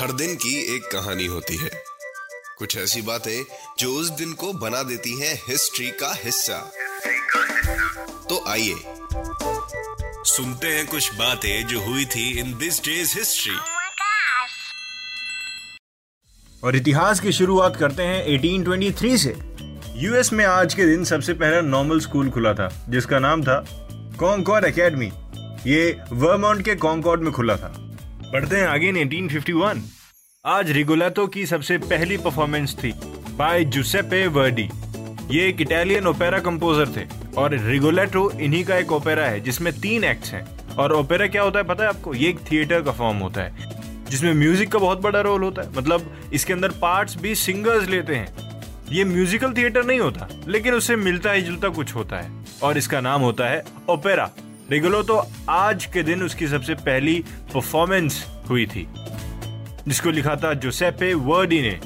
हर दिन की एक कहानी होती है। कुछ ऐसी बातें जो उस दिन को बना देती हैं हिस्ट्री का हिस्सा। तो आइए सुनते हैं कुछ बातें जो हुई थी इन दिस डेज़ हिस्ट्री. और इतिहास की शुरुआत करते हैं 1823 से। यूएस में आज के दिन सबसे पहला नॉर्मल स्कूल खुला था जिसका नाम था कॉन्कॉर्ड एकेडमी ये वर्मोंट के कॉन्कॉर्ड में खुला था। बढ़ते हैं आगे इन 1851 आज रिगोलातो की सबसे पहली परफॉर्मेंस थी बाय जुसेपे वर्डी ये एक इटालियन ओपेरा कंपोजर थे, और रिगोलेटो इन्हीं का एक ओपेरा है, जिसमें तीन एक्ट्स हैं। और ओपेरा क्या होता है, पता है आपको? ये एक थिएटर का फॉर्म होता है, जिसमें म्यूज़िक का बहुत बड़ा रोल होता है। मतलब इसके अंदर पार्ट्स भी सिंगर्स लेते हैं। ये म्यूजिकल थिएटर नहीं होता, लेकिन उससे मिलता ही जुलता कुछ होता है, और इसका नाम होता है ओपेरा रिगोलो तो आज के दिन उसकी सबसे पहली परफॉर्मेंस हुई थी। जिसको लिखा था जोसेपे वर्डी ने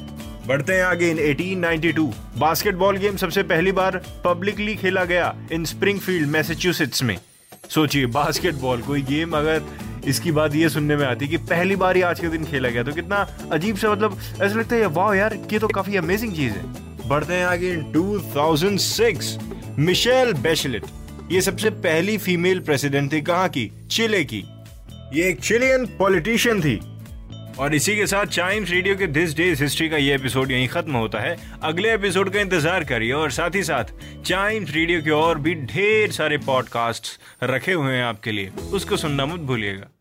बढ़ते हैं आगे इन 1892 बास्केटबॉल गेम सबसे पहली बार पब्लिकली खेला गया इन स्प्रिंगफील्ड मैसेच्यूसेट्स में। सोचिए बास्केटबॉल कोई गेम अगर इसकी बात ये सुनने में आती कि पहली बार ही आज के दिन खेला गया तो कितना अजीब सा मतलब ऐसा लगता है वाह यार, ये तो काफ़ी अमेजिंग चीज़ है। बढ़ते हैं आगे इन 2006 मिशेल बेशलेट ये सबसे पहली फीमेल प्रेसिडेंट थी कहाँ की? चिले की। ये एक चिलियन पॉलिटिशियन थी। और इसी के साथ चाइम्स रेडियो के दिस डेज़ हिस्ट्री का ये एपिसोड यहीं खत्म होता है। अगले एपिसोड का इंतज़ार करिए और साथ ही साथ चाइम्स रेडियो के और भी ढेर सारे पॉडकास्ट रखे हुए हैं आपके लिए। उसको सुनना मत भूलिएगा।